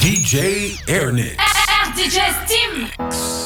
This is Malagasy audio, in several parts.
DJ Airnix. Air DJ Steam.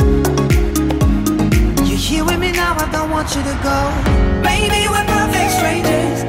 want you to go. baby. we're perfect strangers.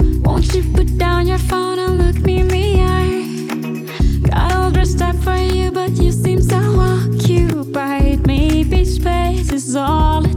Won't you put down your phone and look me in the eye? Got all dressed up for you, but you seem so Maybe space is all.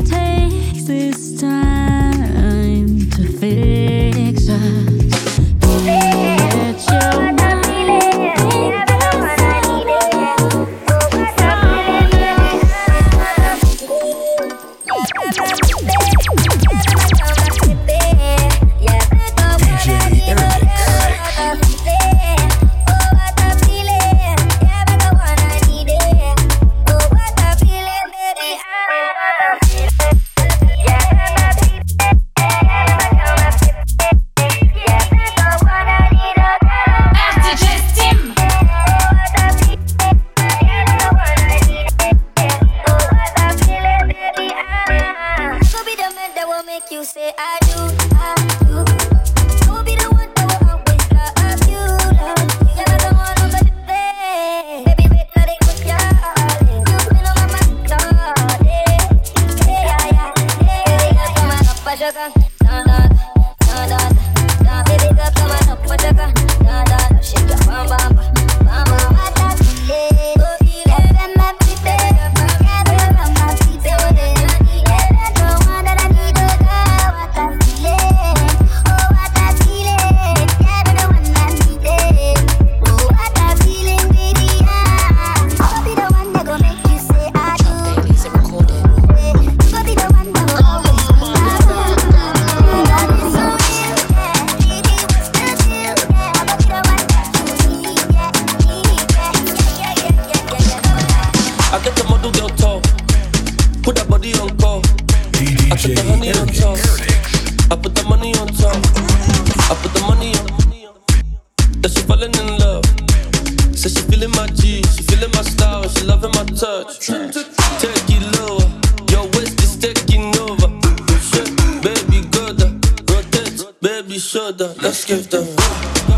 skip the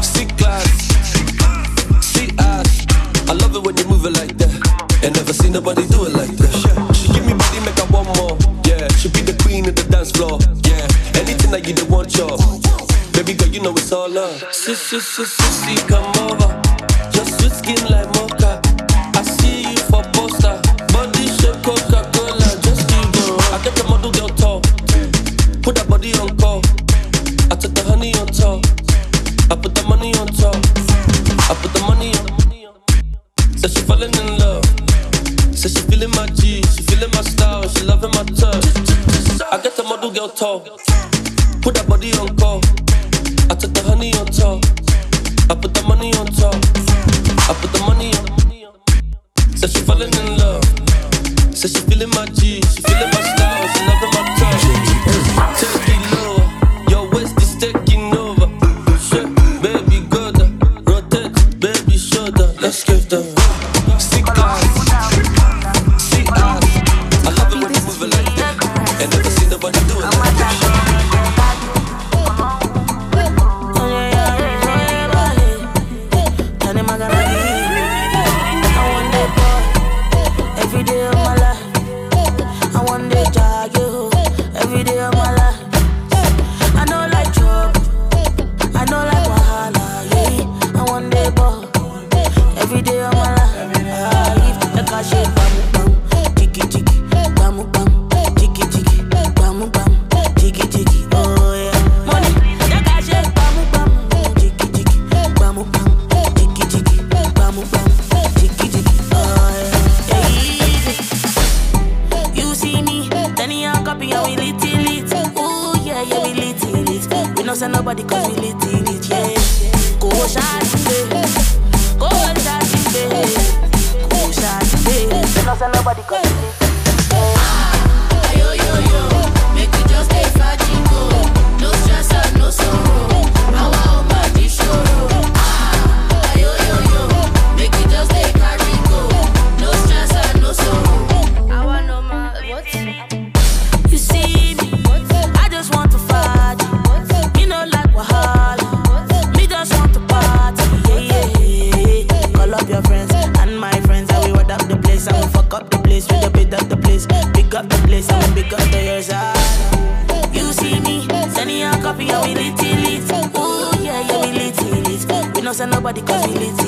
C class, see ass. I love it when you move it like that. And never seen nobody do it like that. She give me body, make I want more. Yeah, she be the queen of the dance floor. Yeah, anything that you do want, y'all. Baby girl, you know it's all love. Sissy, sissy, sissy, come over. Just sweet skin like. toe. Put that body on and nobody can feel it.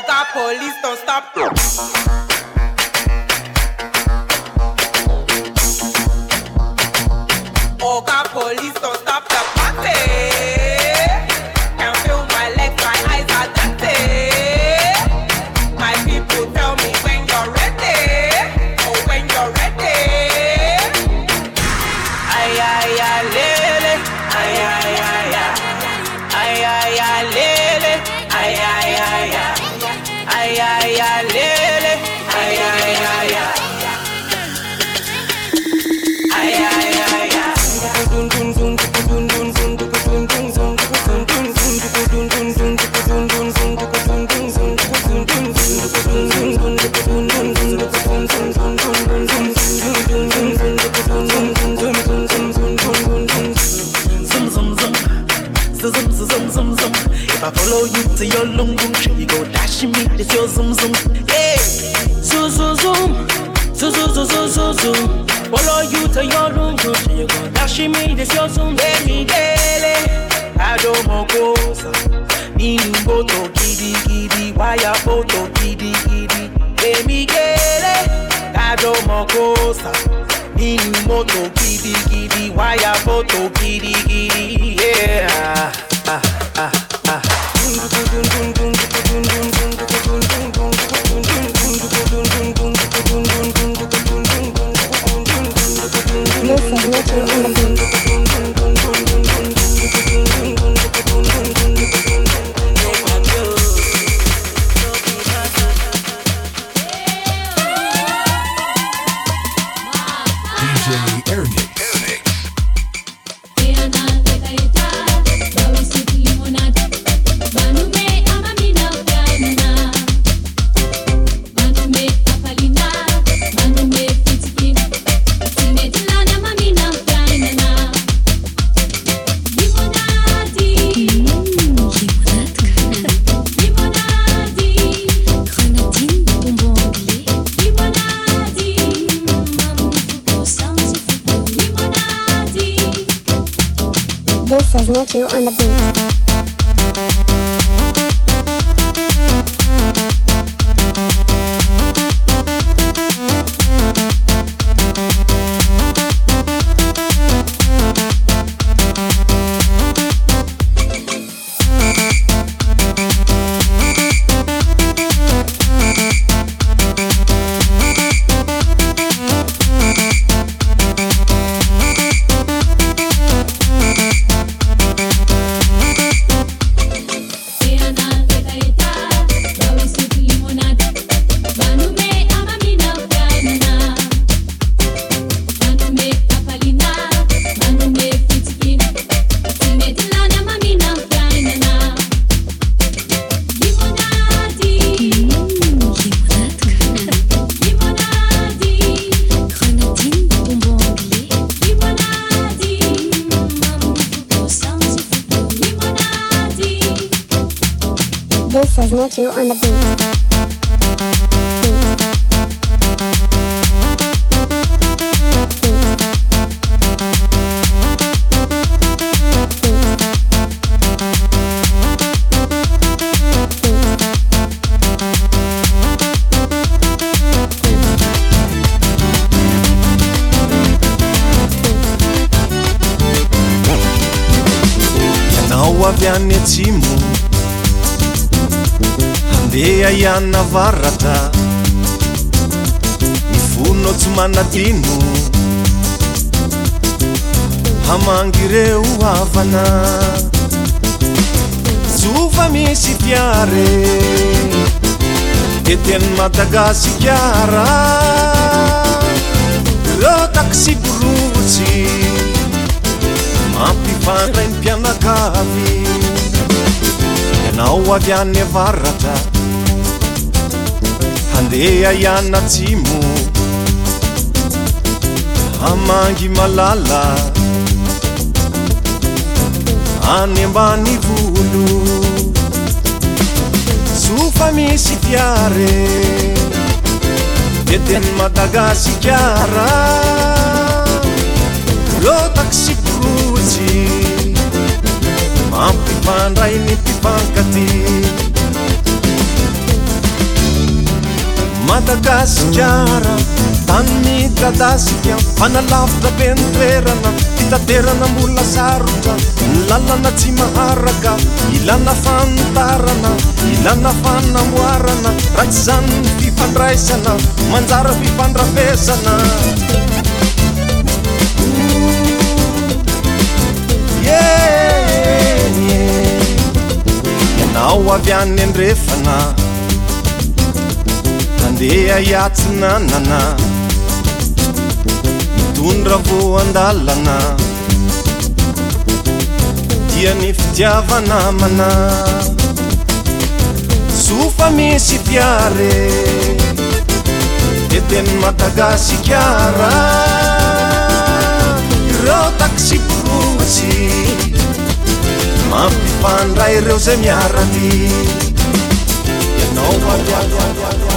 God, police don't stop. siyolungu 我想念你。there's no two on the beat. on the beat. dea ianina varata mifononao tsomanatino hamangyreo avana jofa misy tiare de teny madagasikara ra taksiborotsy mampifanrainy mpianakavy anao avy ainy avarata handeha ianatsimo hamangy malala anyambany volo sofa misy tiare eteny matagasy kara lotaksy kosy mampifandray ny tifakaty madagasikara tann'ny tadasika hanalafitra penterana fitaterana mbola sarosa nylalana tsy maaraka hilana fantarana ilana fanamboarana rats' izanyny fipandraisana manjara fipandrapesana e ianao avy any andrefana deayatsinanana mitondra voandalana dia ny fidiavanamana sofa misy tiare eteny matagasikara ireo taksikrosy mampipandray ireo say miaraty anao l